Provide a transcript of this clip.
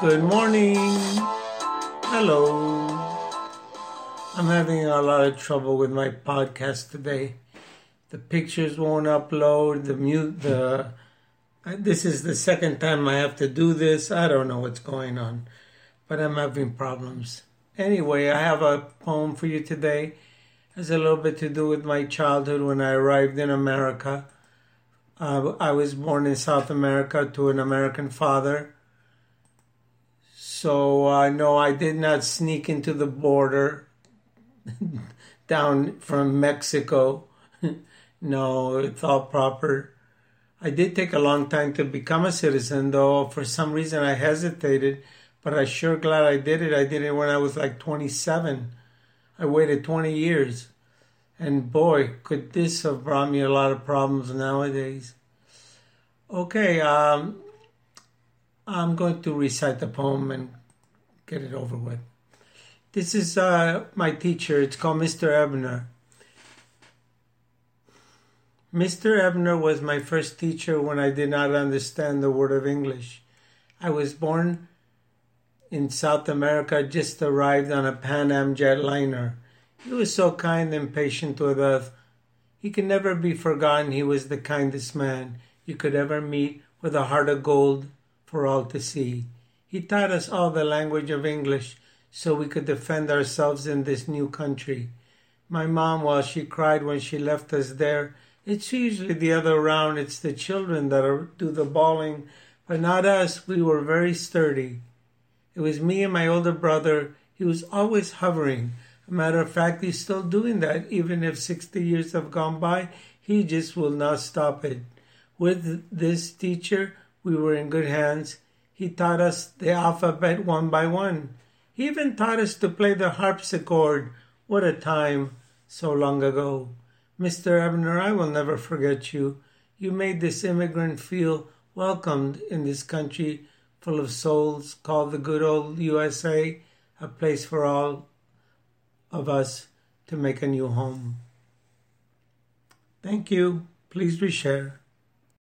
Good morning. Hello. I'm having a lot of trouble with my podcast today. The pictures won't upload. The mute. The this is the second time I have to do this. I don't know what's going on, but I'm having problems. Anyway, I have a poem for you today. It has a little bit to do with my childhood when I arrived in America. Uh, I was born in South America to an American father. So uh, no, I did not sneak into the border down from Mexico. no, it's all proper. I did take a long time to become a citizen, though. For some reason, I hesitated, but I'm sure glad I did it. I did it when I was like 27. I waited 20 years. And boy, could this have brought me a lot of problems nowadays. Okay, um, I'm going to recite the poem and get it over with. This is uh, my teacher. It's called Mr. Ebner. Mr. Ebner was my first teacher when I did not understand the word of English. I was born in South America, just arrived on a Pan Am jetliner. He was so kind and patient with us. He can never be forgotten. He was the kindest man you could ever meet with a heart of gold for all to see. He taught us all the language of English so we could defend ourselves in this new country. My mom, while she cried when she left us there, it's usually the other round. It's the children that are, do the bawling, but not us. We were very sturdy. It was me and my older brother. He was always hovering. A matter of fact, he's still doing that. Even if 60 years have gone by, he just will not stop it. With this teacher, we were in good hands. He taught us the alphabet one by one. He even taught us to play the harpsichord. What a time so long ago. Mr. Ebner, I will never forget you. You made this immigrant feel welcomed in this country full of souls called the good old USA, a place for all of us to make a new home. Thank you. Please reshare.